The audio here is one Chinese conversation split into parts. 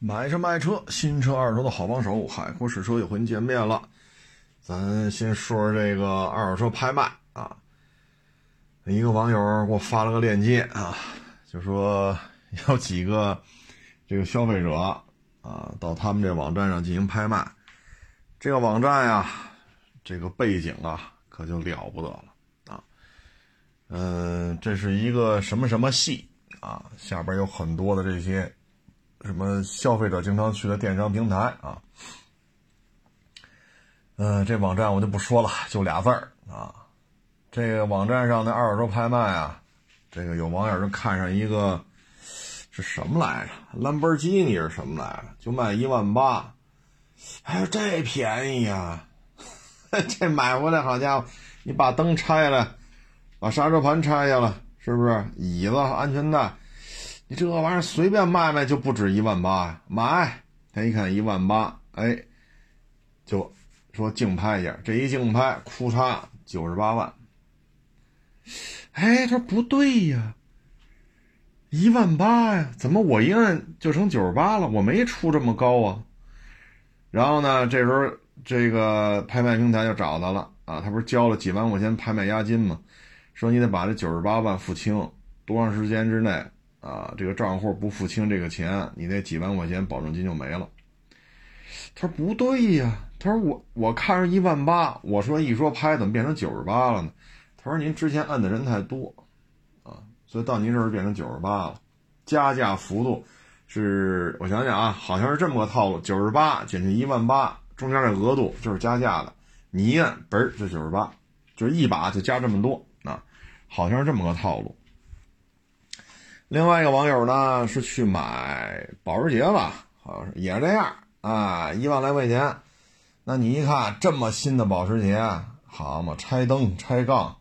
买车卖车，新车二手的好帮手，海阔试车又和您见面了。咱先说说这个二手车拍卖啊。一个网友给我发了个链接啊，就说有几个这个消费者啊，到他们这网站上进行拍卖。这个网站呀，这个背景啊，可就了不得了啊。嗯，这是一个什么什么系啊，下边有很多的这些。什么消费者经常去的电商平台啊？嗯，这网站我就不说了，就俩字儿啊。这个网站上的二手车拍卖啊，这个有网友就看上一个是什么来着？兰博基尼是什么来着？就卖一万八。哎呦，这便宜呀！这买回来，好家伙，你把灯拆了，把刹车盘拆下来，是不是？椅子、安全带。你这玩意儿随便卖卖就不止一万八呀！买，他一看一万八，哎，就说竞拍一下，这一竞拍，哭嚓九十八万。哎，他说不对呀，一万八呀，怎么我一按就成九十八了？我没出这么高啊。然后呢，这时候这个拍卖平台就找他了啊，他不是交了几万块钱拍卖押金吗？说你得把这九十八万付清，多长时间之内？啊，这个账户不付清这个钱，你那几万块钱保证金就没了。他说不对呀，他说我我看着一万八，我说一说拍怎么变成九十八了呢？他说您之前摁的人太多，啊，所以到您这儿变成九十八了。加价幅度是我想想啊，好像是这么个套路：九十八减去一万八，中间这额度就是加价的，你一摁嘣儿就九十八，就一把就加这么多啊，好像是这么个套路。另外一个网友呢是去买保时捷吧，好像是也是这样啊，一万来块钱。那你一看这么新的保时捷，好嘛，拆灯、拆杠、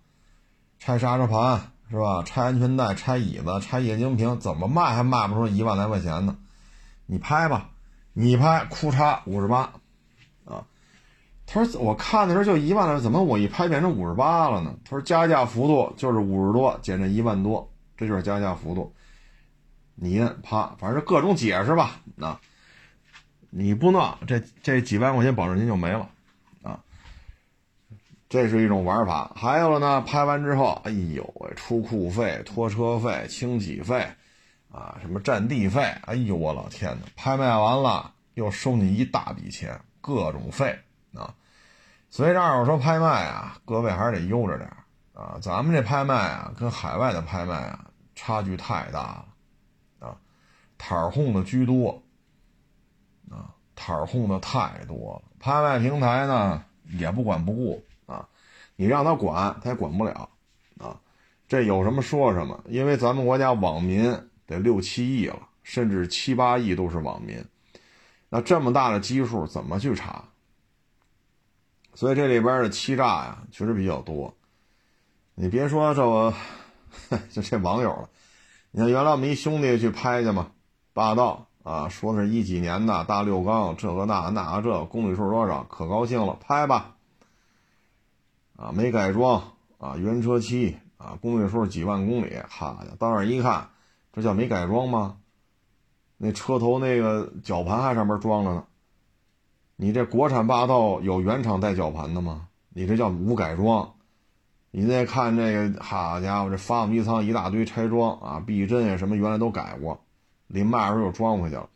拆刹车盘是吧？拆安全带、拆椅子、拆液晶屏，怎么卖还卖不出一万来块钱呢？你拍吧，你拍，哭嚓五十八啊。他说我看的时候就一万来，怎么我一拍变成五十八了呢？他说加价幅度就是五十多减这一万多，这就是加价幅度。你啪，反正各种解释吧。啊，你不弄这这几万块钱保证金就没了啊。这是一种玩法。还有了呢，拍完之后，哎呦喂，出库费、拖车费、清洗费啊，什么占地费，哎呦我老天呐，拍卖完了又收你一大笔钱，各种费啊。所以这二手车拍卖啊，各位还是得悠着点啊。咱们这拍卖啊，跟海外的拍卖啊，差距太大了。摊儿哄的居多，啊，摊儿哄的太多了。拍卖平台呢也不管不顾啊，你让他管他也管不了，啊，这有什么说什么。因为咱们国家网民得六七亿了，甚至七八亿都是网民，那这么大的基数怎么去查？所以这里边的欺诈呀，确实比较多。你别说这，我 就这网友了，你看原来我们一兄弟去拍去嘛。霸道啊，说是一几年的大六缸，这个那那这公里数多少，可高兴了，拍吧。啊，没改装啊，原车漆啊，公里数几万公里，哈到那儿一看，这叫没改装吗？那车头那个绞盘还上面装着呢。你这国产霸道有原厂带绞盘的吗？你这叫无改装。你再看这个，好家伙，这发动机舱一大堆拆装啊，避震啊什么原来都改过。临卖的时候又装回去了，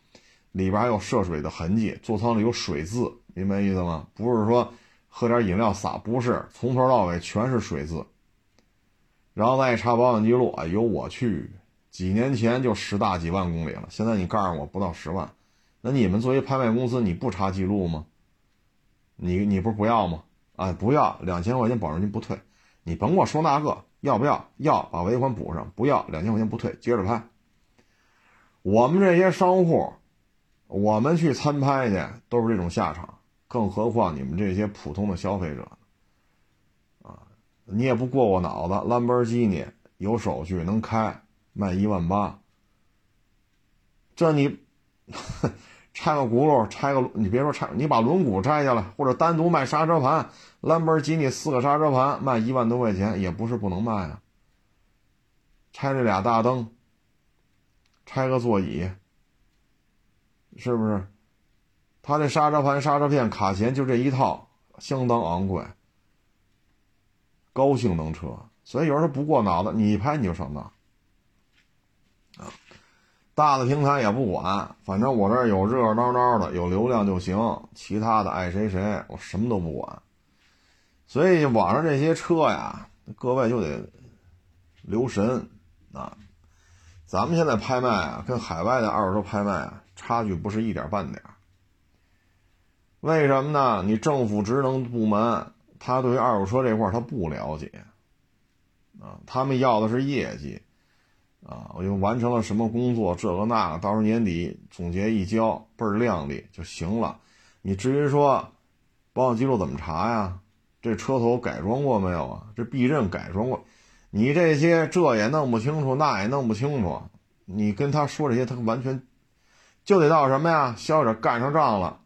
里边还有涉水的痕迹，座舱里有水渍，明白意思吗？不是说喝点饮料洒，不是，从头到尾全是水渍。然后再一查保养记录，哎呦我去，几年前就十大几万公里了，现在你告诉我不到十万，那你们作为拍卖公司，你不查记录吗？你你不是不要吗？啊，不要，两千块钱保证金不退，你甭给我说那个，要不要？要，把尾款补上，不要，两千块钱不退，接着拍。我们这些商户，我们去参拍去都是这种下场，更何况你们这些普通的消费者啊，你也不过过脑子，兰博基尼有手续能开，卖一万八，这你 拆个轱辘，拆个你别说拆，你把轮毂拆下来，或者单独卖刹车盘，兰博基尼四个刹车盘卖一万多块钱，也不是不能卖啊。拆这俩大灯。拆个座椅，是不是？他这刹车盘、刹车片、卡钳就这一套，相当昂贵，高性能车，所以有人不过脑子，你一拍你就上当。啊，大的平台也不管，反正我这有热热闹闹的，有流量就行，其他的爱谁谁，我什么都不管。所以网上这些车呀，各位就得留神啊。咱们现在拍卖啊，跟海外的二手车拍卖啊，差距不是一点半点。为什么呢？你政府职能部门，他对于二手车这块他不了解啊，他们要的是业绩啊，我就完成了什么工作，这个那个，到时候年底总结一交，倍儿靓丽就行了。你至于说保养记录怎么查呀？这车头改装过没有啊？这避震改装过？你这些这也弄不清楚，那也弄不清楚，你跟他说这些，他完全就得到什么呀？消费者干上仗了，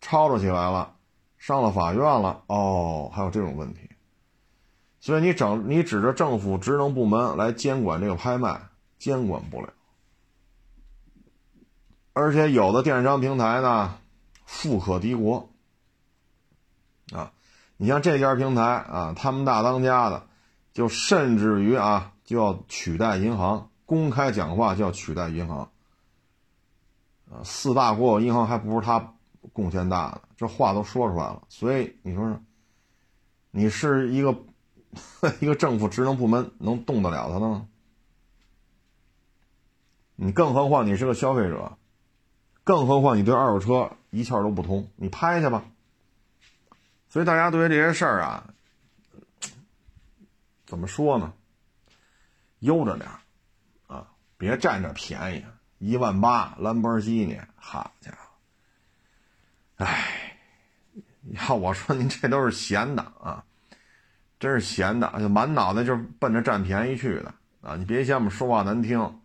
吵吵起来了，上了法院了，哦，还有这种问题。所以你整你指着政府职能部门来监管这个拍卖，监管不了。而且有的电商平台呢，富可敌国啊，你像这家平台啊，他们大当家的。就甚至于啊，就要取代银行，公开讲话就要取代银行。啊，四大国有银行还不是他贡献大的，这话都说出来了。所以你说说，你是一个 一个政府职能部门能动得了他的吗？你更何况你是个消费者，更何况你对二手车一窍都不通，你拍去吧。所以大家对于这些事儿啊。怎么说呢？悠着点啊，别占着便宜。一万八兰博基尼，好家伙！哎，要我说您这都是闲的啊，真是闲的，就满脑袋就是奔着占便宜去的啊！你别嫌我们说话难听，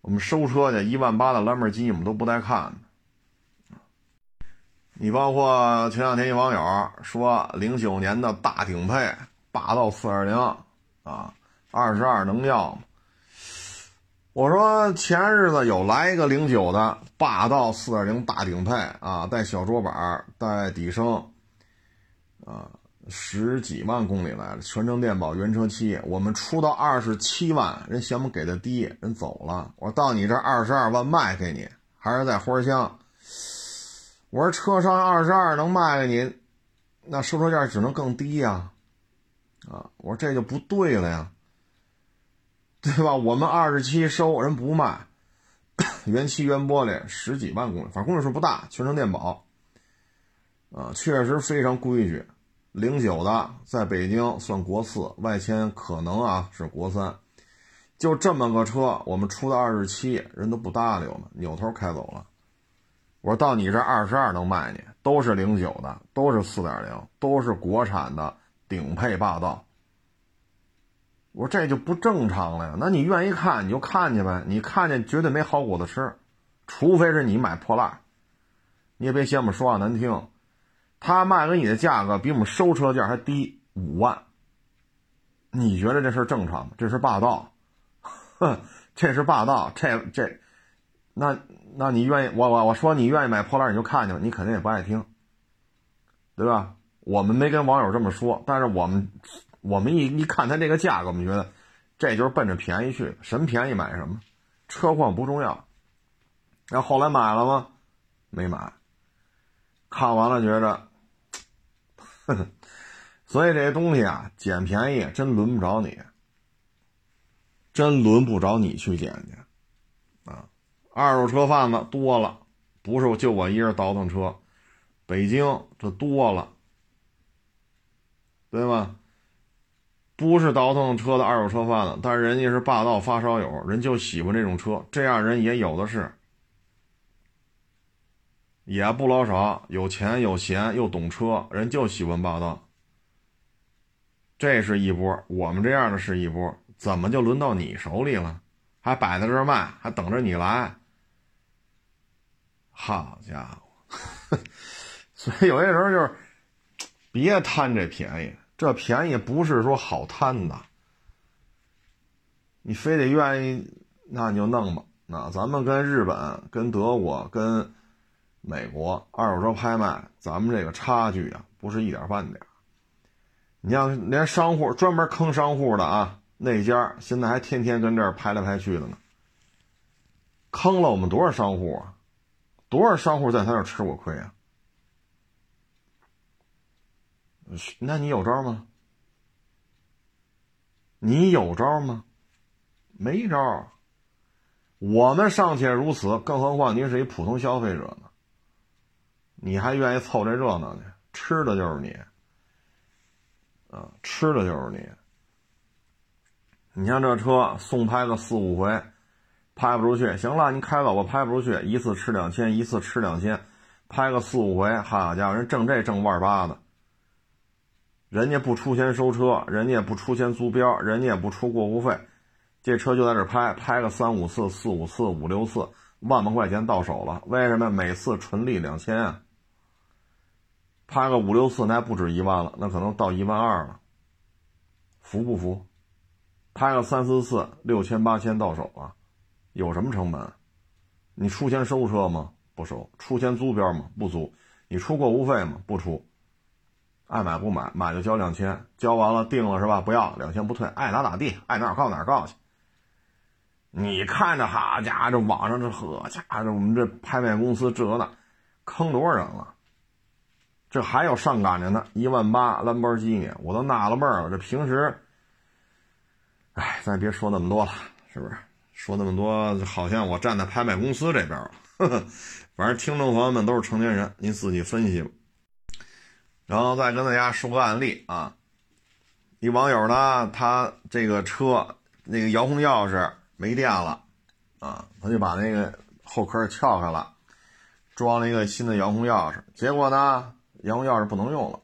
我们收车去一万八的兰博基尼，我们都不带看的。你包括前两天一网友说，零九年的大顶配。霸道四二零啊，二十二能要吗？我说前日子有来一个零九的霸道四二零大顶配啊，带小桌板，带底升，啊，十几万公里来了，全程电保，原车漆。我们出到二十七万，人嫌我们给的低，人走了。我到你这二十二万卖给你，还是在花乡。我说车商二十二能卖给你，那收车价只能更低呀。啊我说这就不对了呀，对吧？我们二十七收人不卖，原漆原玻璃十几万公里，反正公里数不大，全程电保，啊，确实非常规矩。零九的在北京算国四，外迁可能啊是国三，就这么个车，我们出的二十七，人都不搭理我们，扭头开走了。我说到你这二十二能卖你，都是零九的，都是四点零，都是国产的。顶配霸道，我说这就不正常了呀。那你愿意看你就看去呗，你看见绝对没好果子吃，除非是你买破烂，你也别嫌我们说话难听。他卖给你的价格比我们收车价还低五万，你觉得这事正常吗？这是霸道，哼，这是霸道。这这，那那你愿意我我我说你愿意买破烂你就看去吧，你肯定也不爱听，对吧？我们没跟网友这么说，但是我们，我们一一看他这个价格，我们觉得这就是奔着便宜去，什么便宜买什么，车况不重要。然后后来买了吗？没买。看完了觉着，所以这些东西啊，捡便宜真轮不着你，真轮不着你去捡去啊！二手车贩子多了，不是就我一人倒腾车，北京这多了。对吧？不是倒腾车的二手车贩子，但是人家是霸道发烧友，人就喜欢这种车，这样人也有的是，也不老少，有钱有闲又懂车，人就喜欢霸道。这是一波，我们这样的是一波，怎么就轮到你手里了？还摆在这卖，还等着你来？好家伙！所以有些时候就是别贪这便宜。这便宜不是说好贪的，你非得愿意，那你就弄吧，那咱们跟日本、跟德国、跟美国二手车拍卖，咱们这个差距啊，不是一点半点。你像连商户专门坑商户的啊，那家现在还天天跟这儿拍来拍去的呢，坑了我们多少商户啊？多少商户在他这吃过亏啊？那你有招吗？你有招吗？没招。我们尚且如此，更何况您是一普通消费者呢？你还愿意凑这热闹呢？吃的就是你，啊，吃的就是你。你像这车送拍个四五回，拍不出去，行了，你开走吧，拍不出去，一次吃两千，一次吃两千，拍个四五回，好家伙，人挣这挣万八的。人家不出钱收车，人家也不出钱租标，人家也不出过户费，这车就在这拍，拍个三五次、四五次、五六次，万把块钱到手了。为什么？每次纯利两千啊！拍个五六次，那还不止一万了，那可能到一万二了。服不服？拍个三四次，六千八千到手啊，有什么成本？你出钱收车吗？不收。出钱租标吗？不租。你出过户费吗？不出。爱买不买，买就交两千，交完了定了是吧？不要两千不退，爱咋咋地，爱哪儿告哪儿告去。你看着好家伙，这网上这呵家伙，我们这拍卖公司这那坑多少人了？这还有上赶着呢，一万八兰博基尼，我都纳了闷了。这平时，哎，咱别说那么多了，是不是？说那么多，好像我站在拍卖公司这边了。反正听众朋友们都是成年人，您自己分析吧。然后再跟大家说个案例啊，一网友呢，他这个车那个遥控钥匙没电了，啊，他就把那个后壳撬开了，装了一个新的遥控钥匙，结果呢，遥控钥匙不能用了，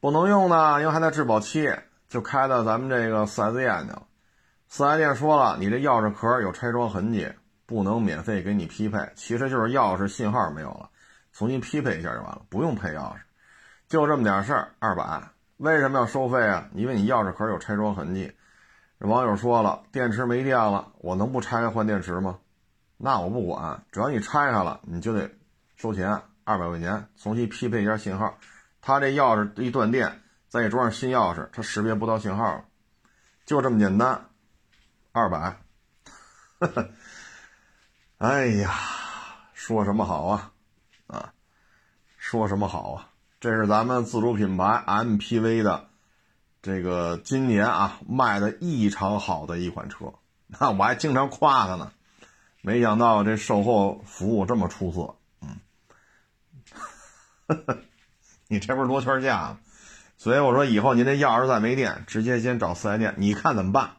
不能用呢，因为还在质保期，就开到咱们这个 4S 店去了。4S 店说了，你这钥匙壳有拆装痕迹，不能免费给你匹配，其实就是钥匙信号没有了，重新匹配一下就完了，不用配钥匙。就这么点事儿，二百，为什么要收费啊？因为你钥匙壳有拆装痕迹。网友说了，电池没电了，我能不拆开换电池吗？那我不管，只要你拆开了，你就得收钱二百块钱，重新匹配一下信号。他这钥匙一断电，再装上新钥匙，它识别不到信号了，就这么简单，二百。哎呀，说什么好啊？啊，说什么好啊？这是咱们自主品牌 MPV 的这个今年啊卖的异常好的一款车，那我还经常夸它呢。没想到这售后服务这么出色，嗯，你这不是罗圈价吗？所以我说以后您这钥匙再没电，直接先找四 S 店，你看怎么办？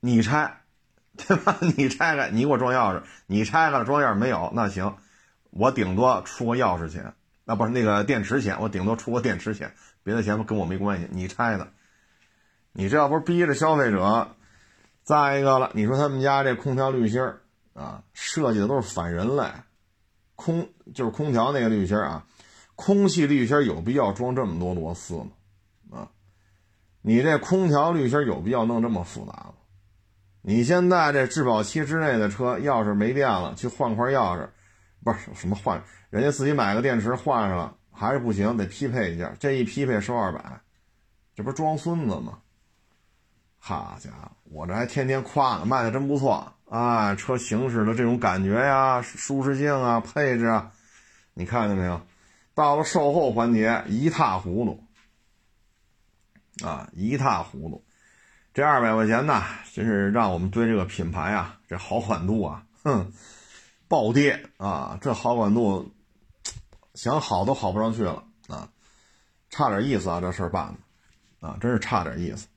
你拆，对吧？你拆开，你给我装钥匙，你拆开了装钥匙没有？那行，我顶多出个钥匙钱。啊，不是那个电池钱，我顶多出个电池钱，别的钱跟我没关系。你拆的，你这要不是逼着消费者，再一个了，你说他们家这空调滤芯儿啊，设计的都是反人类，空就是空调那个滤芯儿啊，空气滤芯有必要装这么多螺丝吗？啊，你这空调滤芯有必要弄这么复杂吗？你现在这质保期之内的车，钥匙没电了，去换块钥匙，不是什么换。人家自己买个电池换上了还是不行，得匹配一下。这一匹配收二百，这不是装孙子吗？好家伙，我这还天天夸呢，卖的真不错啊！车行驶的这种感觉呀，舒适性啊，配置啊，你看见没有？到了售后环节一塌糊涂啊，一塌糊涂。这二百块钱呢，真是让我们对这个品牌啊，这好感度啊，哼，暴跌啊！这好感度。想好都好不上去了啊，差点意思啊，这事儿办的，啊，真是差点意思。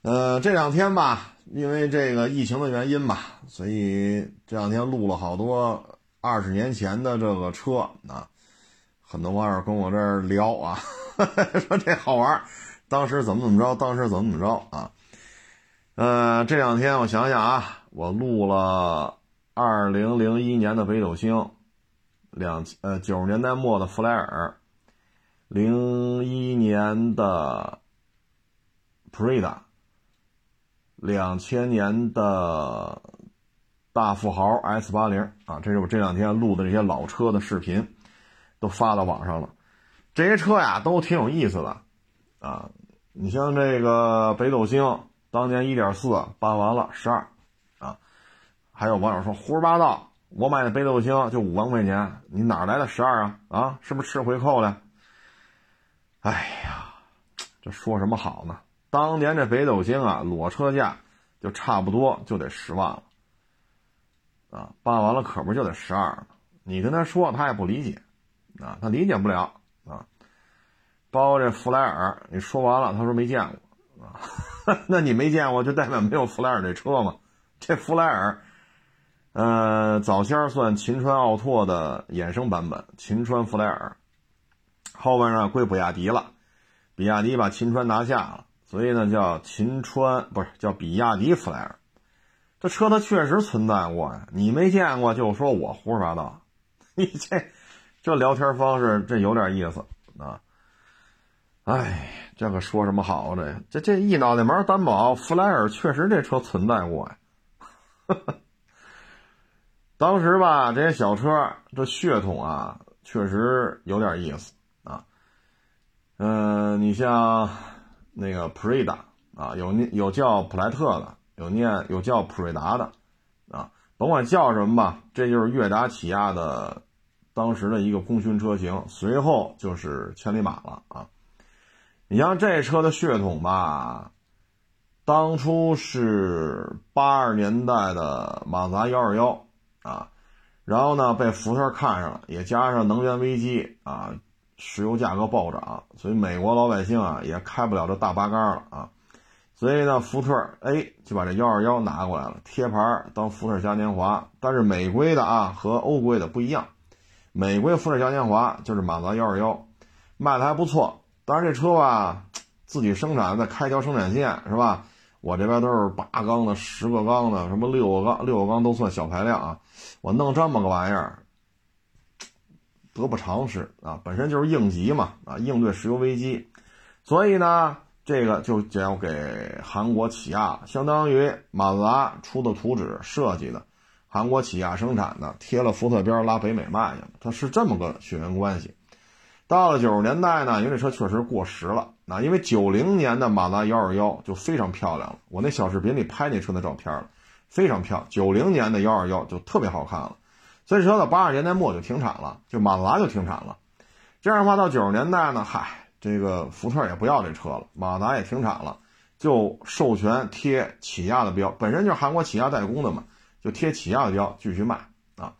呃，这两天吧，因为这个疫情的原因吧，所以这两天录了好多二十年前的这个车啊，很多网友跟我这儿聊啊，说这好玩，当时怎么怎么着，当时怎么怎么着啊。呃，这两天我想想啊，我录了二零零一年的北斗星。两呃九十年代末的弗莱尔，零一年的普瑞达，两千年的大富豪 S 八零啊，这是我这两天录的这些老车的视频，都发到网上了。这些车呀都挺有意思的啊，你像这个北斗星，当年一点四办完了十二，还有网友说胡说八道，我买的北斗星就五万块钱，你哪来的十二啊？啊，是不是吃回扣了？哎呀，这说什么好呢？当年这北斗星啊，裸车价就差不多就得十万了，啊，办完了可不就得十二吗？你跟他说，他也不理解，啊，他理解不了啊。包括这弗莱尔，你说完了，他说没见过，啊，那你没见过就代表没有弗莱尔这车吗？这弗莱尔，呃，早先算秦川奥拓的衍生版本，秦川弗莱尔，后边呢归比亚迪了，比亚迪把秦川拿下了。所以呢，叫秦川不是叫比亚迪弗莱尔，这车它确实存在过呀。你没见过就说我胡说八道，你这这聊天方式这有点意思啊。哎，这可说什么好这这这一脑袋门担保，弗莱尔确实这车存在过呀。哈 哈当时吧，这些小车这血统啊，确实有点意思啊。嗯，你像。那个普瑞达啊，有念有叫普莱特的，有念有叫普瑞达的，啊，甭管叫什么吧，这就是悦达起亚的当时的一个功勋车型。随后就是千里马了啊。你像这车的血统吧，当初是八二年代的马自达幺二幺啊，然后呢被福特看上了，也加上能源危机啊。石油价格暴涨，所以美国老百姓啊也开不了这大八杆了啊，所以呢，福特哎就把这幺二幺拿过来了，贴牌当福特嘉年华。但是美规的啊和欧规的不一样，美规福特嘉年华就是马自达幺二幺，卖的还不错。但是这车吧，自己生产的开条生产线是吧？我这边都是八缸的、十个缸的，什么六个缸、六个缸都算小排量啊，我弄这么个玩意儿。得不偿失啊！本身就是应急嘛，啊，应对石油危机，所以呢，这个就交给韩国起亚，相当于马自达出的图纸设计的，韩国起亚生产的，贴了福特标拉北美卖去了，它是这么个血缘关系。到了九十年代呢，因为这车确实过时了，啊，因为九零年的马自达幺二幺就非常漂亮了，我那小视频里拍那车的照片了，非常漂亮，九零年的幺二幺就特别好看了。所以说到八十年代末就停产了，就马自达就停产了。这样的话，到九十年代呢，嗨，这个福特也不要这车了，马自达也停产了，就授权贴起亚的标，本身就是韩国起亚代工的嘛，就贴起亚的标继续卖啊。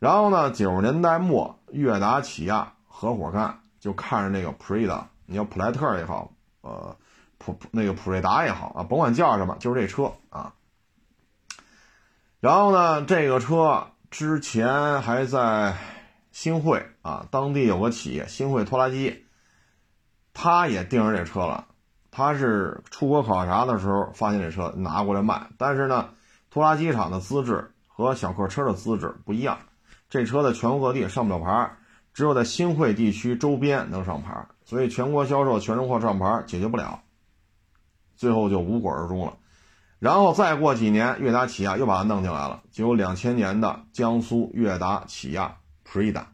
然后呢，九十年代末，悦达起亚合伙干，就看着那个普锐达，你要普莱特也好，呃，普那个普锐达也好啊，甭管叫什么，就是这车啊。然后呢，这个车。之前还在新会啊，当地有个企业新会拖拉机，他也订上这车了。他是出国考察的时候发现这车拿过来卖，但是呢，拖拉机厂的资质和小客车的资质不一样，这车在全国各地上不了牌，只有在新会地区周边能上牌，所以全国销售全中国上牌解决不了，最后就无果而终了。然后再过几年，悦达起亚又把它弄进来了，就有两千年的江苏悦达起亚普锐达，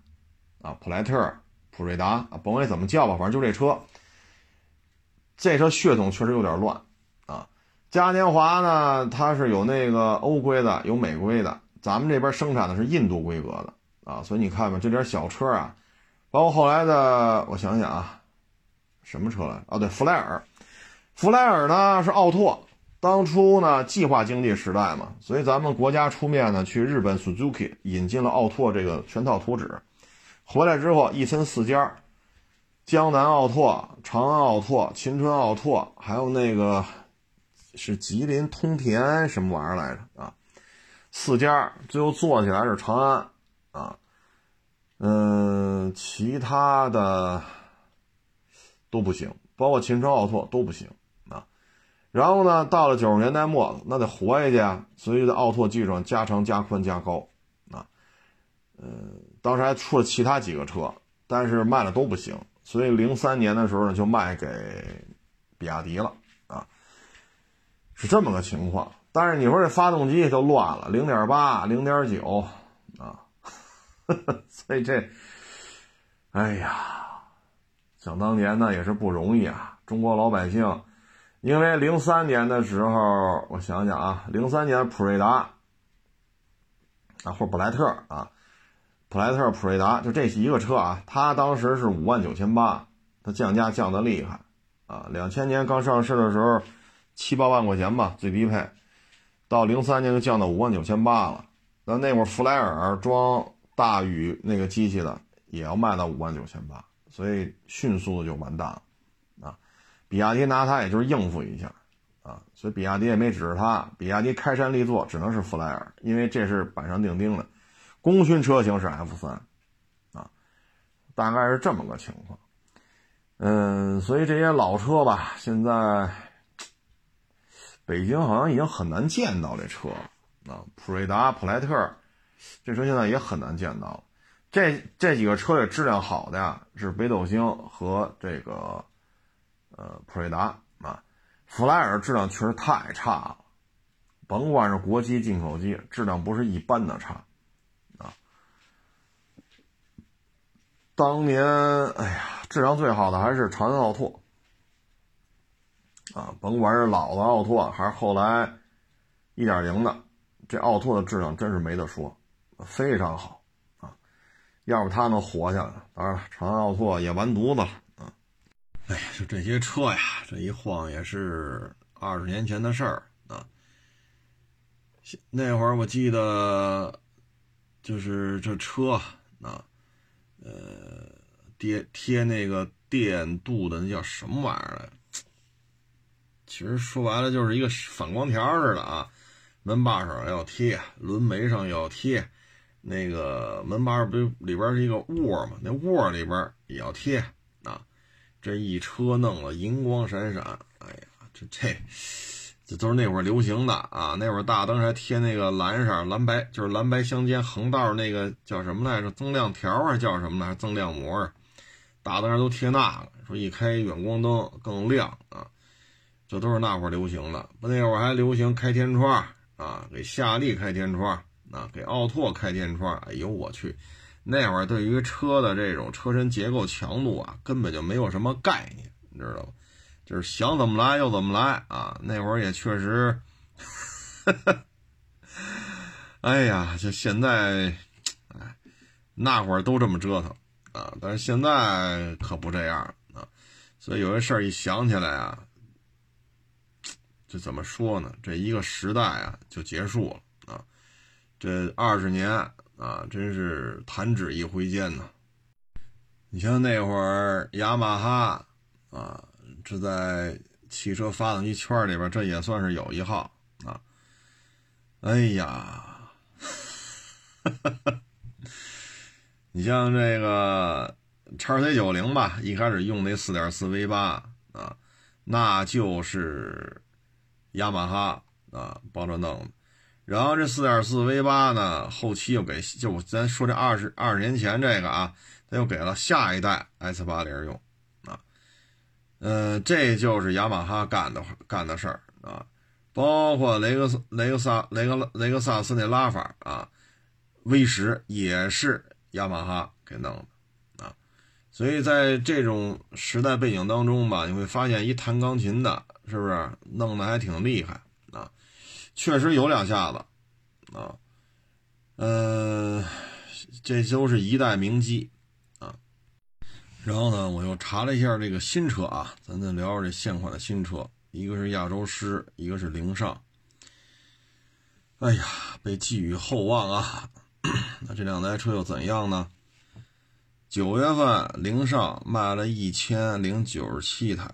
啊，普莱特、普锐达啊，甭管怎么叫吧，反正就这车。这车血统确实有点乱啊。嘉年华呢，它是有那个欧规的，有美规的，咱们这边生产的是印度规格的啊。所以你看吧，这点小车啊，包括后来的，我想想啊，什么车来？哦，对，弗莱尔，弗莱尔呢是奥拓。当初呢，计划经济时代嘛，所以咱们国家出面呢，去日本 Suzuki 引进了奥拓这个全套图纸，回来之后一分四家，江南奥拓、长安奥拓、秦川奥拓，还有那个是吉林通田什么玩意儿来着啊？四家最后做起来是长安啊，嗯，其他的都不行，包括秦川奥拓都不行啊。然后呢，到了九十年代末，那得活下去啊，所以在奥拓基础上加长、加宽、加高，啊，嗯，当时还出了其他几个车，但是卖了都不行，所以零三年的时候呢，就卖给比亚迪了，啊，是这么个情况但是你说这发动机就乱了，零点八、零点九，所以这，哎呀，想当年呢也是不容易啊，中国老百姓，因为零三年的时候，我想想啊，零三年普锐达啊或者普莱特啊，普莱特、普锐达就这一个车啊，它当时是五万九千八，它降价降的厉害啊，两千年刚上市的时候七八万块钱吧，最低配。到零三年就降到五万九千八了，那那会儿弗莱尔装大宇那个机器的也要卖到五万九千八，所以迅速的就完蛋了，啊，比亚迪拿它也就是应付一下，啊，所以比亚迪也没指着它，比亚迪开山立作只能是弗莱尔，因为这是板上钉钉的，功勋车型是 F 三，啊，大概是这么个情况，嗯，所以这些老车吧，现在。北京好像已经很难见到这车了啊，普锐达、普莱特，这车现在也很难见到了。这这几个车里质量好的呀，是北斗星和这个呃普锐达啊。弗莱尔质量确实太差了，甭管是国机、进口机，质量不是一般的差啊。当年，哎呀，质量最好的还是长安奥拓。啊，甭管是老的奥拓还是后来一点零的，这奥拓的质量真是没得说，非常好啊！要不他能活下来，当然了，长安奥拓也完犊子了啊！哎呀，就这些车呀，这一晃也是二十年前的事儿啊。那会儿我记得，就是这车啊，呃，贴贴那个电镀的那叫什么玩意儿来？其实说白了就是一个反光条似的啊，门把手要贴，轮眉上要贴，那个门把手不里边是一个窝嘛，那窝里边也要贴啊。这一车弄了银光闪闪，哎呀，这这这都是那会儿流行的啊。那会儿大灯还贴那个蓝色蓝白，就是蓝白相间横道那个叫什么来着？增亮条啊，叫什么来？增亮膜，大灯上都贴那个，说一开远光灯更亮啊。这都是那会儿流行的，不那会儿还流行开天窗啊，给夏利开天窗啊，给奥拓开天窗。哎呦我去，那会儿对于车的这种车身结构强度啊，根本就没有什么概念，你知道吧？就是想怎么来就怎么来啊。那会儿也确实，哎呀，就现在，哎，那会儿都这么折腾啊，但是现在可不这样啊。所以有些事儿一想起来啊。这怎么说呢？这一个时代啊，就结束了！这二十年啊，真是弹指一挥间呢。你像那会儿雅马哈啊，这在汽车发动机圈里边，这也算是有一号啊。哎呀，你像这个叉 C 九零吧，一开始用那四点四 V 八啊，那就是。雅马哈啊，帮着弄的，然后这四点四 V 八呢，后期又给就咱说这二十二十年前这个啊，他又给了下一代 S 八零用啊，呃，这就是雅马哈干的干的事儿啊，包括雷克斯雷克萨雷克雷克萨斯那拉法啊，V 十也是雅马哈给弄的啊，所以在这种时代背景当中吧，你会发现一弹钢琴的。是不是弄得还挺厉害？确实有两下子啊，呃，这都是一代名机啊。然后呢，我又查了一下这个新车啊，咱再聊聊这现款的新车，一个是亚洲狮，一个是凌尚。哎呀，被寄予厚望啊！那这两台车又怎样呢？九月份凌尚卖了一千零九十七台。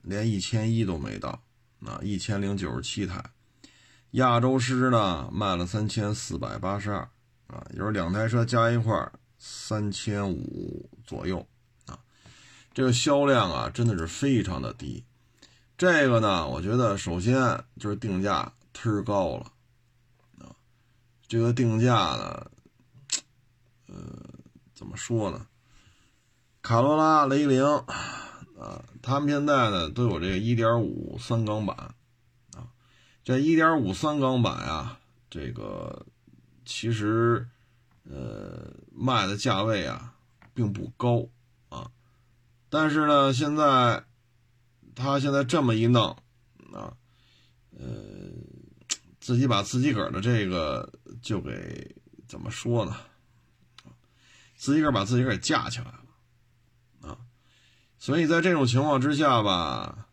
连一千一都没到，啊，一千零九十七台，亚洲狮呢卖了三千四百八十二，啊，也就是两台车加一块三千五左右，啊，这个销量啊真的是非常的低，这个呢，我觉得首先就是定价忒高了，啊，这个定价呢，呃，怎么说呢？卡罗拉、雷凌。啊，他们现在呢都有这个1.5三缸版，这一点五三缸版啊，这个其实呃卖的价位啊并不高啊，但是呢，现在他现在这么一弄啊，呃，自己把自己个儿的这个就给怎么说呢？自己个儿把自己个儿架起来了啊，所以在这种情况之下吧。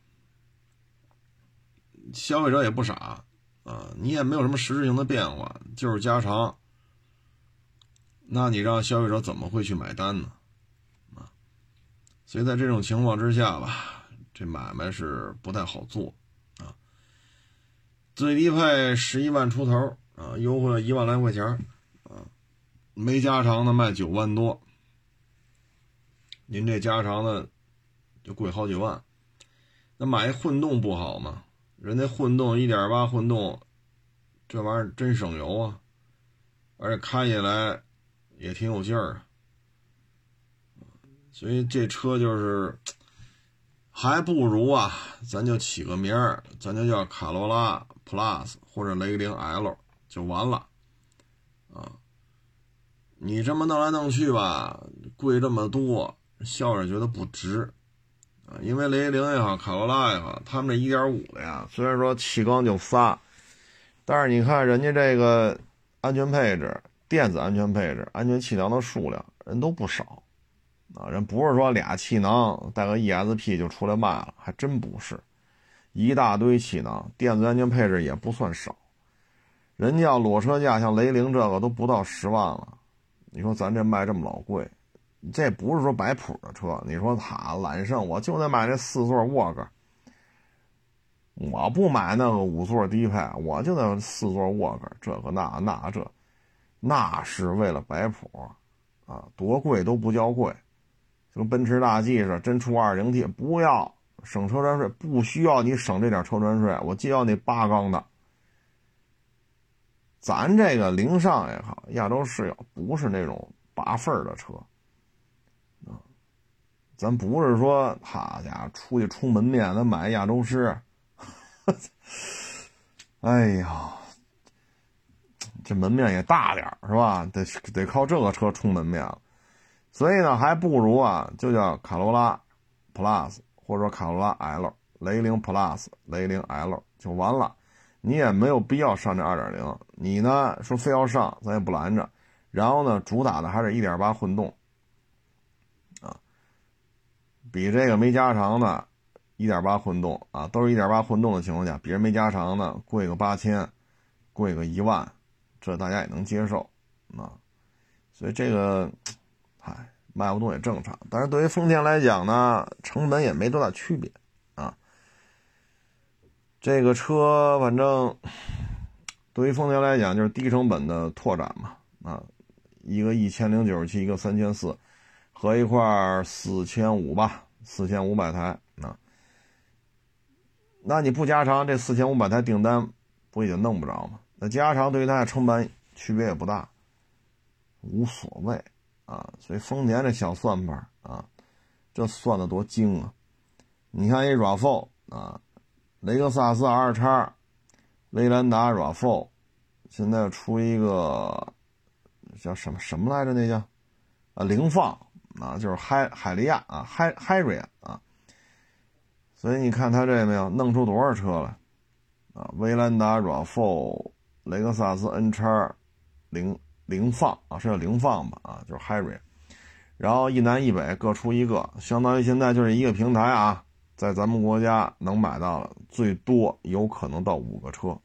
消费者也不傻啊，你也没有什么实质性的变化，就是加长。那你让消费者怎么会去买单呢？啊，所以在这种情况之下吧，这买卖是不太好做啊。最低配十一万出头啊，优惠了一万来块钱啊，没加长的卖九万多，您这加长的就贵好几万。那买一混动不好吗？人家混动1.8混动，这玩意儿真省油啊，而且开起来也挺有劲儿，所以这车就是还不如啊，咱就起个名儿，咱就叫卡罗拉 Plus 或者雷凌 L 就完了啊。你这么弄来弄去吧，贵这么多，笑着觉得不值。啊，因为雷凌也好，卡罗拉也好，他们这一点五的呀，虽然说气缸就仨，但是你看人家这个安全配置、电子安全配置、安全气囊的数量，人都不少啊。人不是说俩气囊带个 ESP 就出来卖了，还真不是，一大堆气囊，电子安全配置也不算少。人家要裸车价，像雷凌这个都不到十万了，你说咱这卖这么老贵？这不是说摆谱的车，你说他揽胜，我就得买这四座沃克，我不买那个五座低配，我就得四座沃克，这个那那这，那是为了摆谱啊，多贵都不叫贵，就跟奔驰大 G 似的，真出 2.0T 不要省车船税，不需要你省这点车船税，我就要那八缸的，咱这个凌尚也好，亚洲狮也不是那种拔份的车。咱不是说好家伙出去充门面，咱买亚洲狮。哎呀，这门面也大点是吧？得得靠这个车充门面了。所以呢，还不如啊，就叫卡罗拉 Plus，或者说卡罗拉 L，雷凌 Plus，雷凌 L 就完了。你也没有必要上这2.0，你呢说非要上，咱也不拦着。然后呢，主打的还是一点八混动。比这个没加长的1.8混动啊，都是一点八混动的情况下，比人没加长的贵个八千，贵个一万，这大家也能接受啊。所以这个，嗨，卖不动也正常。但是对于丰田来讲呢，成本也没多大区别啊。这个车反正对于丰田来讲就是低成本的拓展嘛啊，一个一千零九十七，一个三千四。合一块四千五吧，四千五百台啊。那你不加长，这四千五百台订单不也弄不着吗？那加长对于它的成本区别也不大，无所谓啊。所以丰田这小算盘啊，这算的多精啊！你看一 RAV4 啊，雷克萨斯 R 叉、威兰达 RAV4，现在出一个叫什么什么来着？那叫啊凌放。啊，就是海海利亚啊，海海瑞啊，所以你看他这没有弄出多少车来啊？威兰达 RAV4、雷克萨斯 N 叉、零凌放啊，是叫凌放吧？啊，就是海瑞，然后一南一北各出一个，相当于现在就是一个平台啊，在咱们国家能买到了最多有可能到五个车，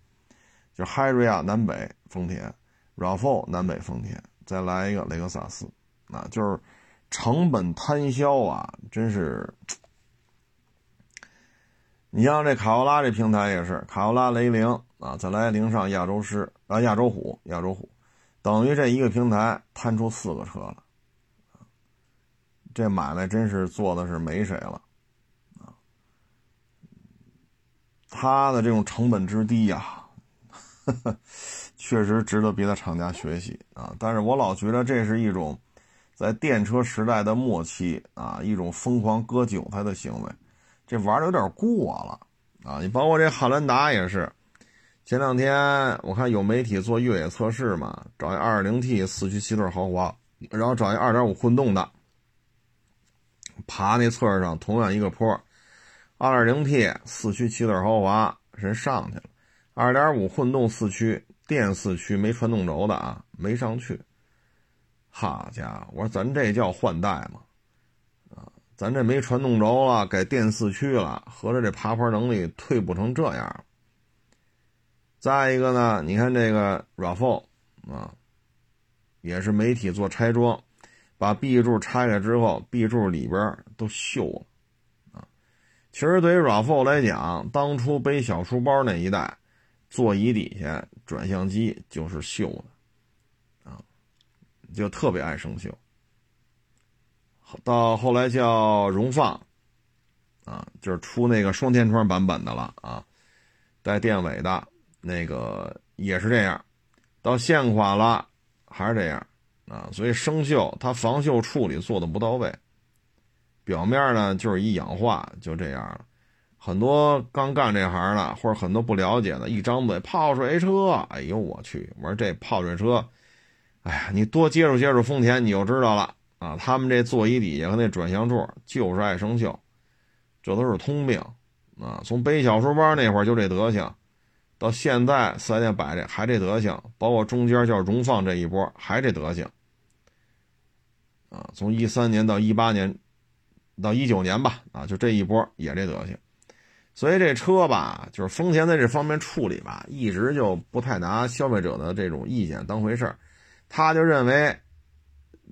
就海瑞亚南北丰田，RAV4 南北丰田，再来一个雷克萨斯，啊，就是。成本摊销啊，真是！你像这卡罗拉这平台也是，卡罗拉、雷凌啊，再来凌上亚洲狮啊，亚洲虎、亚洲虎，等于这一个平台摊出四个车了，这买卖真是做的是没谁了啊！他的这种成本之低呀，确实值得别的厂家学习啊！但是我老觉得这是一种。在电车时代的末期啊，一种疯狂割韭菜的行为，这玩的有点过了啊！你包括这汉兰达也是，前两天我看有媒体做越野测试嘛，找一 2.0T 四驱七座豪华，然后找一2.5混动的，爬那侧上同样一个坡，2.0T 四驱七座豪华人上去了，2.5混动四驱电四驱没传动轴的啊，没上去。好家伙，我说咱这叫换代吗？啊，咱这没传动轴了，改电四驱了，合着这爬坡能力退步成这样。再一个呢，你看这个 RAV4 啊，也是媒体做拆装，把 B 柱拆开之后，B 柱里边都锈了啊。其实对于 RAV4 来讲，当初背小书包那一代，座椅底下转向机就是锈的。就特别爱生锈，到后来叫荣放，啊，就是出那个双天窗版本的了啊，带电尾的那个也是这样，到现款了还是这样啊，所以生锈它防锈处理做的不到位，表面呢就是一氧化就这样了，很多刚干这行的或者很多不了解的，一张嘴泡水车，哎呦我去，我说这泡水车。哎呀，你多接触接触丰田，你就知道了啊！他们这座椅底下和那转向柱就是爱生锈，这都是通病啊！从背小书包那会儿就这德行，到现在四 S 店摆这还这德行，包括中间叫荣放这一波还这德行啊！从一三年到一八年，到一九年吧，啊，就这一波也这德行，所以这车吧，就是丰田在这方面处理吧，一直就不太拿消费者的这种意见当回事儿。他就认为，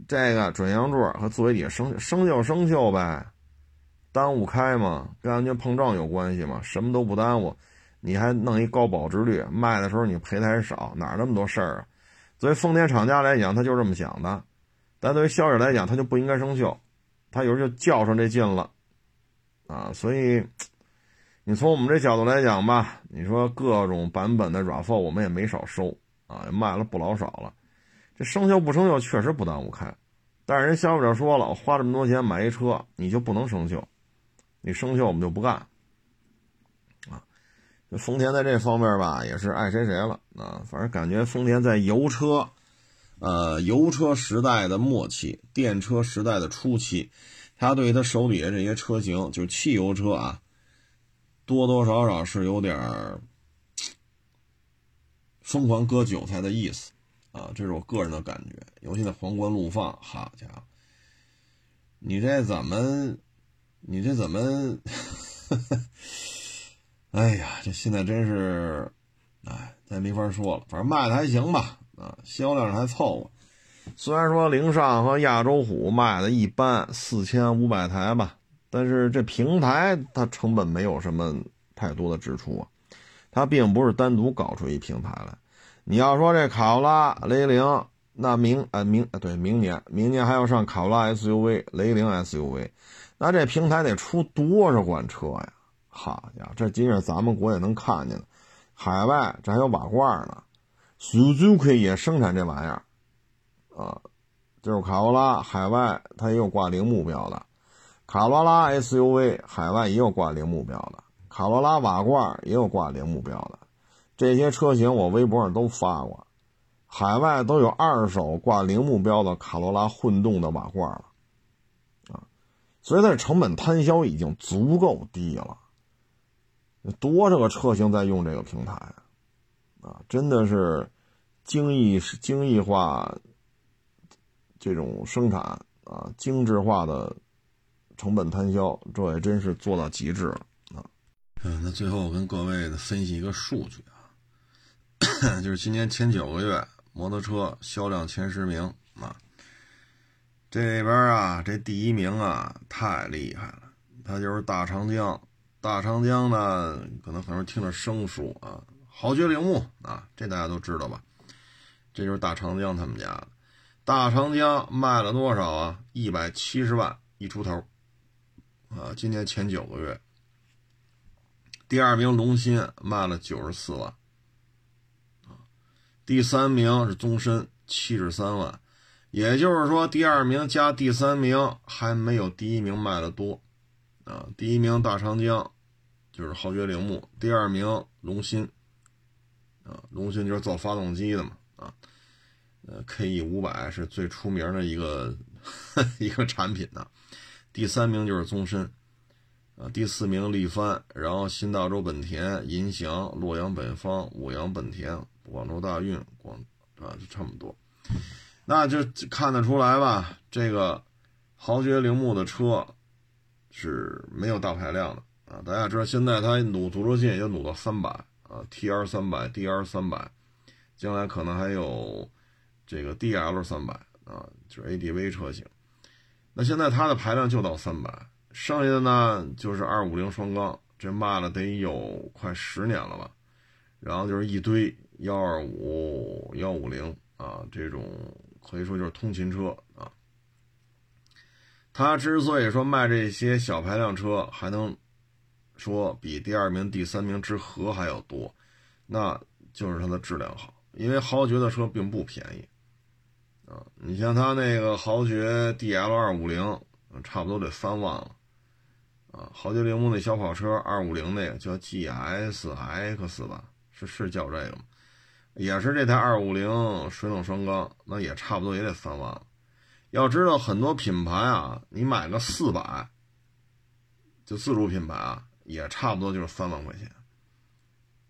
这个转向柱和座椅底下生生锈生锈呗，耽误开嘛？跟安全碰撞有关系嘛？什么都不耽误，你还弄一高保值率，卖的时候你赔的还少，哪那么多事儿啊？作为丰田厂家来讲，他就这么想的，但对于消费者来讲，他就不应该生锈，他有时候就较上这劲了，啊，所以你从我们这角度来讲吧，你说各种版本的 RAV4 我们也没少收啊，卖了不老少了。这生锈不生锈确实不耽误开，但是人消费者说了，我花这么多钱买一车，你就不能生锈，你生锈我们就不干。啊，丰田在这方面吧也是爱谁谁了啊，反正感觉丰田在油车，呃，油车时代的末期，电车时代的初期，他对他手底下这些车型，就是汽油车啊，多多少少是有点疯狂割韭菜的意思。啊，这是我个人的感觉，尤其在皇冠陆放，好家伙，你这怎么，你这怎么，哎呀，这现在真是，哎，咱没法说了，反正卖的还行吧，啊，销量还凑合。虽然说凌尚和亚洲虎卖的一般，四千五百台吧，但是这平台它成本没有什么太多的支出啊，它并不是单独搞出一平台来。你要说这卡罗拉、雷凌，那明呃明呃对明年明年还要上卡罗拉 SUV、雷凌 SUV，那这平台得出多少款车呀？好家伙，这今日咱们国也能看见，海外这还有瓦罐呢，Suzuki 也生产这玩意儿，啊，就是卡罗拉海外它也有挂零目标的，卡罗拉 SUV 海外也有挂零目标的，卡罗拉瓦罐也有挂零目标的。这些车型我微博上都发过，海外都有二手挂零目标的卡罗拉混动的瓦罐了，啊，所以它的成本摊销已经足够低了。多少个车型在用这个平台，啊，真的是精益精益化这种生产啊，精致化的成本摊销，这也真是做到极致了啊。嗯，那最后我跟各位分析一个数据。就是今年前九个月摩托车销量前十名啊，这边啊，这第一名啊太厉害了，他就是大长江。大长江呢，可能很多人听着生疏啊，豪爵铃木啊，这大家都知道吧？这就是大长江他们家的。大长江卖了多少啊？一百七十万一出头啊，今年前九个月。第二名龙鑫卖了九十四万。第三名是宗申，七十三万，也就是说，第二名加第三名还没有第一名卖的多，啊，第一名大长江，就是豪爵铃木，第二名龙鑫，啊，龙芯就是造发动机的嘛，啊，呃，KE 五百是最出名的一个 一个产品呢，第三名就是宗申，啊，第四名力帆，然后新大洲本田、银翔、洛阳本方、五羊本田、广州大运、广啊，就差不多，那就看得出来吧，这个豪爵铃木的车是没有大排量的。啊，大家知道现在它努足车线也努到三百啊，T R 三百，D R 三百，将来可能还有这个 D L 三百啊，就是 A D V 车型。那现在它的排量就到三百，剩下的呢就是二五零双缸，这卖了得有快十年了吧。然后就是一堆幺二五、幺五零啊，这种可以说就是通勤车啊。他之所以说卖这些小排量车还能。说比第二名、第三名之和还要多，那就是它的质量好。因为豪爵的车并不便宜啊，你像他那个豪爵 DL 二五零，差不多得三万了啊。豪爵铃木那小跑车二五零那个叫 GSX 吧，是是叫这个吗？也是这台二五零水冷双缸，那也差不多也得三万。要知道很多品牌啊，你买个四百，就自主品牌啊。也差不多就是三万块钱，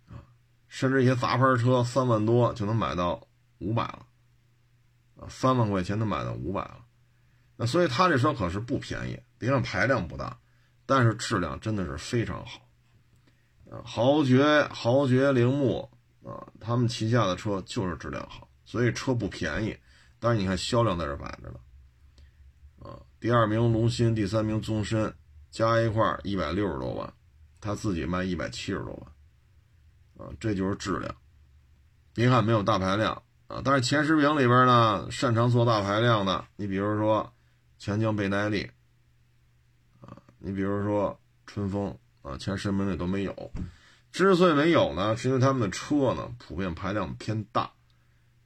啊，甚至一些杂牌车三万多就能买到五百了，啊，三万块钱能买到五百了，那所以他这车可是不便宜，别看排量不大，但是质量真的是非常好，啊，豪爵、豪爵铃木啊，他们旗下的车就是质量好，所以车不便宜，但是你看销量在这摆着呢，啊，第二名龙芯，第三名宗申，加一块一百六十多万。他自己卖一百七十多万，啊，这就是质量。别看没有大排量啊，但是前十名里边呢，擅长做大排量的，你比如说钱江倍耐力，啊，你比如说春风啊，前十名里都没有。之所以没有呢，是因为他们的车呢普遍排量偏大，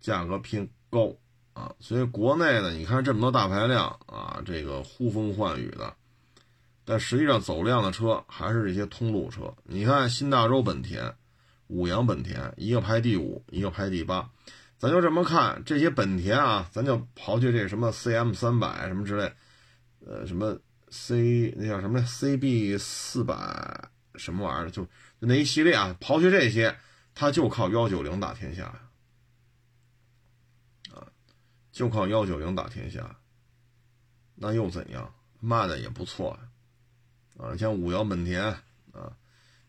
价格偏高啊，所以国内呢，你看这么多大排量啊，这个呼风唤雨的。但实际上走量的车还是这些通路车。你看新大洲本田、五羊本田，一个排第五，一个排第八。咱就这么看这些本田啊，咱就刨去这什么 CM 三百什么之类，呃，什么 C 那叫什么 CB 四百什么玩意儿，就那一系列啊，刨去这些，它就靠幺九零打天下呀，啊，就靠幺九零打天下，那又怎样？卖的也不错啊。啊，像五羊本田啊，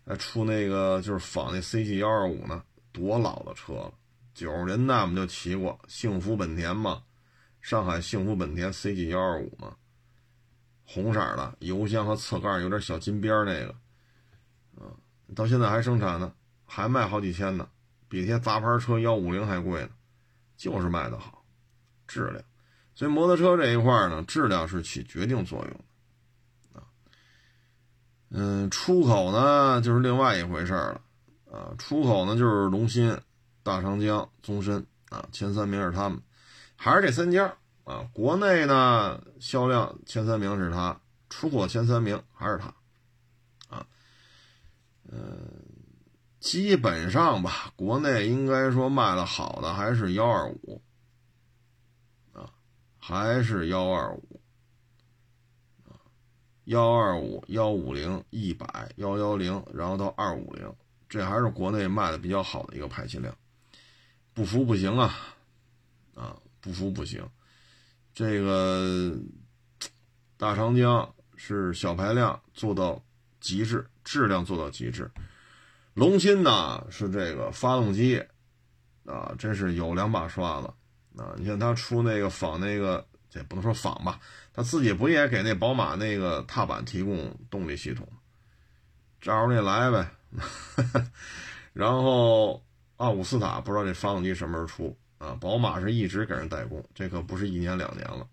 还出那个就是仿那 CG 幺二五呢，多老的车了，九十年代我们就骑过幸福本田嘛，上海幸福本田 CG 幺二五嘛，红色的油箱和侧盖有点小金边那个，啊，到现在还生产呢，还卖好几千呢，比那些杂牌车幺五零还贵呢，就是卖的好，质量，所以摩托车这一块呢，质量是起决定作用的。嗯，出口呢就是另外一回事了，啊，出口呢就是龙芯、大长江、宗申啊，前三名是他们，还是这三家啊。国内呢销量前三名是他，出口前三名还是他，嗯，基本上吧，国内应该说卖的好的还是幺二五，啊，还是幺二五。幺二五幺五零一百幺幺零，然后到二五零，这还是国内卖的比较好的一个排气量，不服不行啊，啊，不服不行。这个大长江是小排量做到极致，质量做到极致。龙芯呢是这个发动机啊，真是有两把刷子啊。你看他出那个仿那个。这不能说仿吧，他自己不也给那宝马那个踏板提供动力系统，照着那来呗。然后奥古斯塔不知道这发动机什么时候出啊？宝马是一直给人代工，这可不是一年两年了。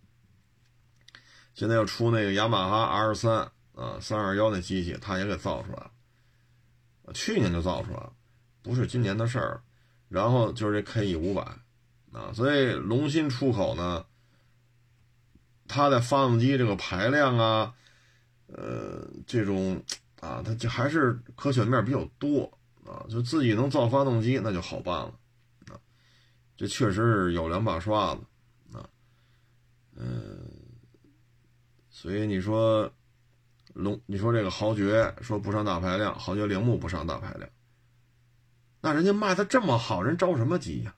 现在要出那个雅马哈 R 三啊，三二幺那机器，他也给造出来了，去年就造出来了，不是今年的事儿。然后就是这 KE 五百啊，所以龙芯出口呢。它的发动机这个排量啊，呃，这种啊，它就还是可选面比较多啊，就自己能造发动机，那就好办了啊。这确实是有两把刷子啊，嗯，所以你说龙，你说这个豪爵说不上大排量，豪爵铃木不上大排量，那人家卖的这么好，人着什么急呀？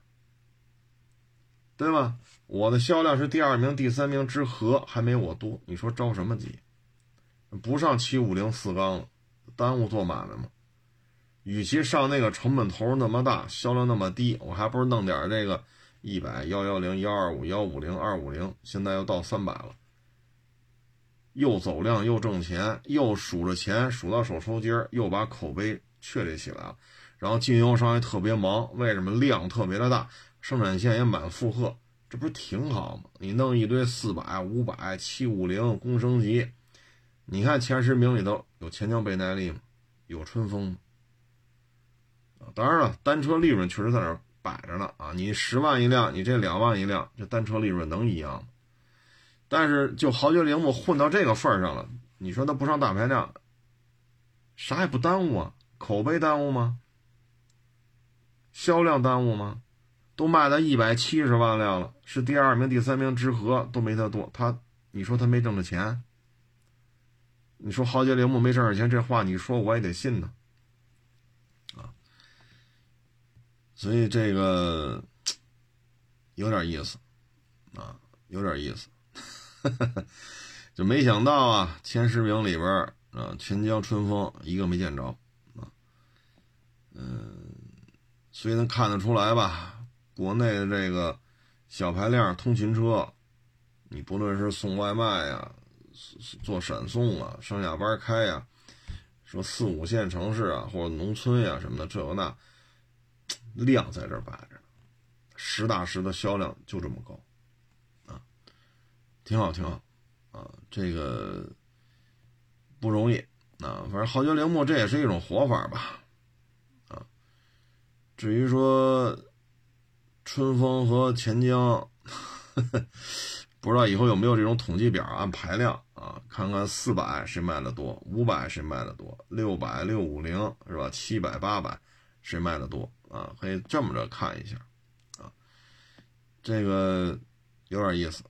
对吧？我的销量是第二名、第三名之和，还没我多，你说着什么急？不上七五零四缸了，耽误做买卖吗？与其上那个成本投入那么大，销量那么低，我还不如弄点这个一百幺幺零幺二五幺五零二五零，现在又到三百了，又走量又挣钱，又数着钱数到手抽筋儿，又把口碑确立起来了。然后经销商也特别忙，为什么量特别的大，生产线也满负荷，这不是挺好吗？你弄一堆四百、五百、七五零工升级，你看前十名里头有钱江倍耐力吗？有春风吗？当然了，单车利润确实在那摆着呢啊！你十万一辆，你这两万一辆，这单车利润能一样吗？但是就豪爵铃木混到这个份儿上了，你说他不上大排量，啥也不耽误啊？口碑耽误吗？销量耽误吗？都卖到一百七十万辆了，是第二名、第三名之和都没他多，他你说他没挣着钱？你说豪爵铃木没挣着钱，这话你说我也得信呢。啊所以这个有点意思啊，有点意思，就没想到啊，前十名里边啊，全江春风一个没见着啊，嗯，所以能看得出来吧，国内的这个小排量通勤车，你不论是送外卖呀，做闪送啊，上下班开呀，说四五线城市啊，或者农村呀什么的，这有那。量在这摆着，实打实的销量就这么高，挺好挺好，啊，这个不容易，啊，反正豪爵铃木这也是一种活法吧，啊，至于说春风和钱江，不知道以后有没有这种统计表按排量啊，看看四百谁卖的多，五百谁卖的多，六百六五零是吧？七百八百谁卖的多？啊，可以这么着看一下，啊，这个有点意思。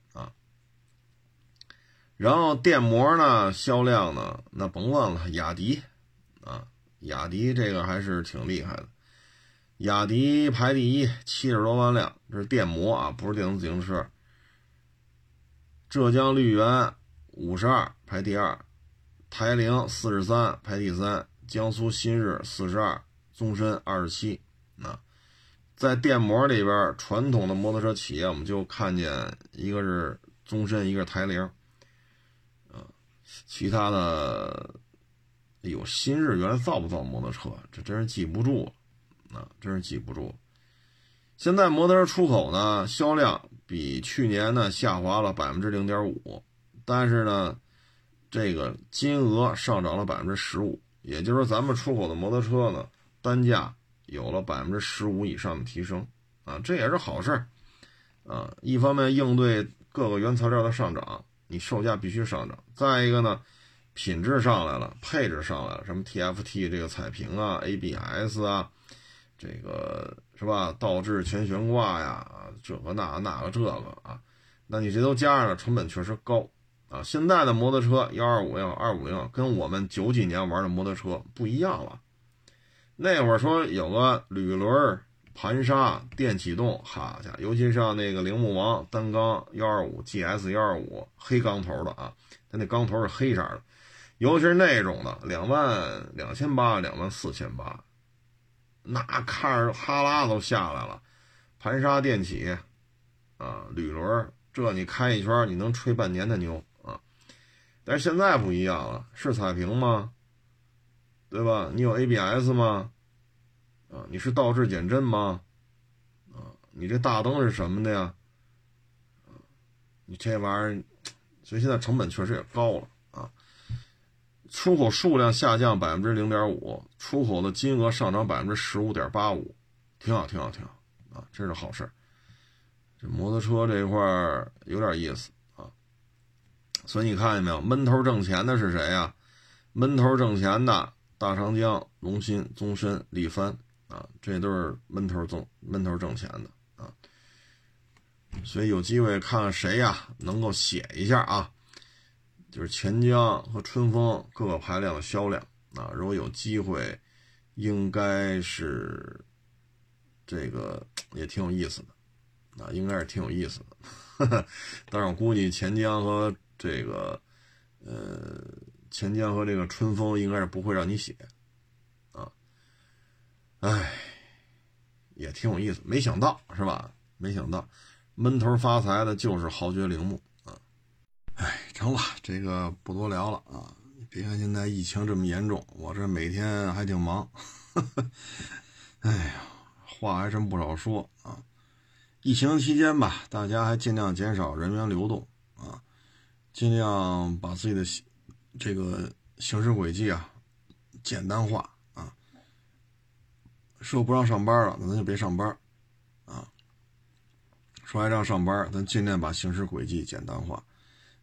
然后电摩呢，销量呢，那甭问了，雅迪啊，雅迪这个还是挺厉害的。雅迪排第一，七十多万辆，这是电摩啊，不是电动自行车。浙江绿源五十二排第二，台铃四十三排第三，江苏新日四十二，宗申二十七。啊，在电摩里边，传统的摩托车企业，我们就看见一个是宗申，一个是台铃，其他的，哎呦，新日原来造不造摩托车？这真是记不住了，啊，真是记不住。现在摩托车出口呢，销量比去年呢下滑了百分之零点五，但是呢，这个金额上涨了百分之十五，也就是说，咱们出口的摩托车呢，单价。有了百分之十五以上的提升，啊，这也是好事儿，啊，一方面应对各个原材料的上涨，你售价必须上涨；再一个呢，品质上来了，配置上来了，什么 TFT 这个彩屏啊，ABS 啊，这个是吧？倒置全悬挂呀，这个那那个这个啊，那你这都加上了，成本确实高啊。现在的摩托车幺二五幺二五零跟我们九几年玩的摩托车不一样了。那会儿说有个铝轮盘刹电启动，好家伙，尤其像那个铃木王单缸幺二五 GS 幺二五黑钢头的啊，它那钢头是黑色的，尤其是那种的，两万两千八，两万四千八，那看着哈喇都下来了。盘刹电启啊，铝轮，这你开一圈你能吹半年的牛啊！但是现在不一样了，是彩屏吗？对吧？你有 ABS 吗？啊，你是倒置减震吗？啊，你这大灯是什么的呀？啊，你这玩意儿，所以现在成本确实也高了啊。出口数量下降百分之零点五，出口的金额上涨百分之十五点八五，挺好，挺好，挺好啊，这是好事这摩托车这一块有点意思啊。所以你看见没有，闷头挣钱的是谁呀？闷头挣钱的。大长江、龙鑫、宗申、力帆啊，这都是闷头挣闷头挣钱的啊。所以有机会看看谁呀能够写一下啊，就是钱江和春风各个排量的销量啊。如果有机会，应该是这个也挺有意思的啊，应该是挺有意思的。但是我估计钱江和这个呃。钱江和这个春风应该是不会让你写，哎，也挺有意思，没想到是吧？没想到，闷头发财的就是豪爵铃木啊！哎，成了，这个不多聊了啊！别看现在疫情这么严重，我这每天还挺忙。哎呀，话还真不少说啊！疫情期间吧，大家还尽量减少人员流动啊，尽量把自己的。这个行驶轨迹啊，简单化。说不让上班了，那咱就别上班啊。说还让上班，咱尽量把行驶轨迹简单化。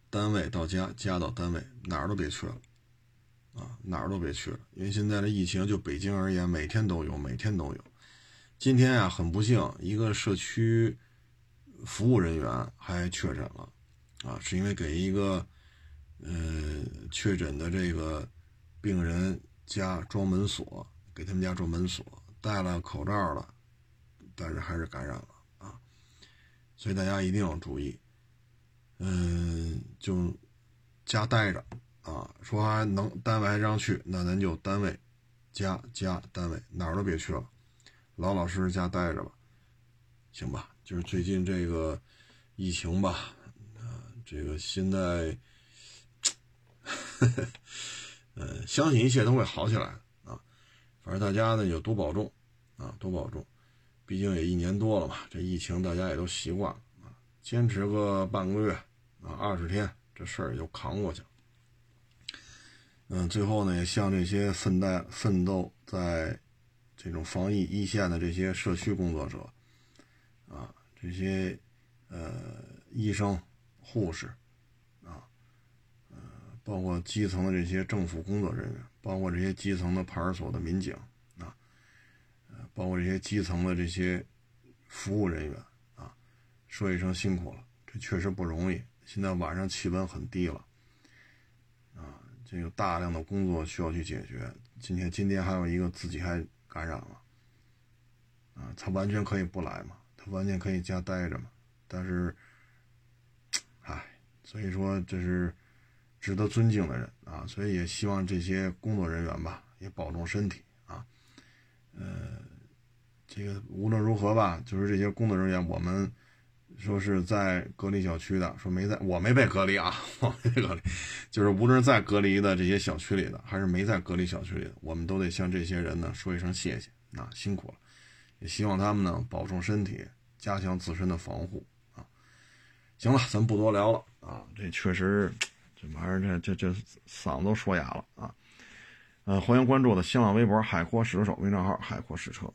单位到家，家到单位，哪儿都别去了啊，哪儿都别去了。因为现在的疫情，就北京而言，每天都有，每天都有。今天啊，很不幸，一个社区服务人员还确诊了啊，是因为给一个。呃，确诊的这个病人家装门锁，给他们家装门锁，戴了口罩了，但是还是感染了啊！所以大家一定要注意，嗯，就家待着啊。说还能单位还让去，那咱就单位、家、家、单位哪儿都别去了，老老实实家待着吧，行吧？就是最近这个疫情吧，啊，这个现在。相信一切都会好起来！反正大家呢就多保重啊，多保重。毕竟也一年多了嘛，这疫情大家也都习惯了啊，坚持个半个月啊，二十天，这事儿也就扛过去了。嗯，最后呢，也向这些奋斗奋斗在这种防疫一线的这些社区工作者啊，这些呃医生、护士。啊包括基层的这些政府工作人员，包括这些基层的派出所的民警啊，包括这些基层的这些服务人员啊，说一声辛苦了，这确实不容易。现在晚上气温很低了，啊，这有大量的工作需要去解决。今天今天还有一个自己还感染了，啊，他完全可以不来嘛，他完全可以家待着嘛，但是，唉，所以说这是。值得尊敬的人啊，所以也希望这些工作人员吧，也保重身体啊。呃，这个无论如何吧，就是这些工作人员，我们说是在隔离小区的，说没在，我没被隔离啊，我没被隔离，就是无论是在隔离的这些小区里的，还是没在隔离小区里的，我们都得向这些人呢说一声谢谢啊，辛苦了，也希望他们呢保重身体，加强自身的防护啊。行了，咱不多聊了啊，这确实。玩意儿，这这这嗓子都说哑了啊！呃，欢迎关注我的新浪微博“海阔试车手”微账号“海阔试车”。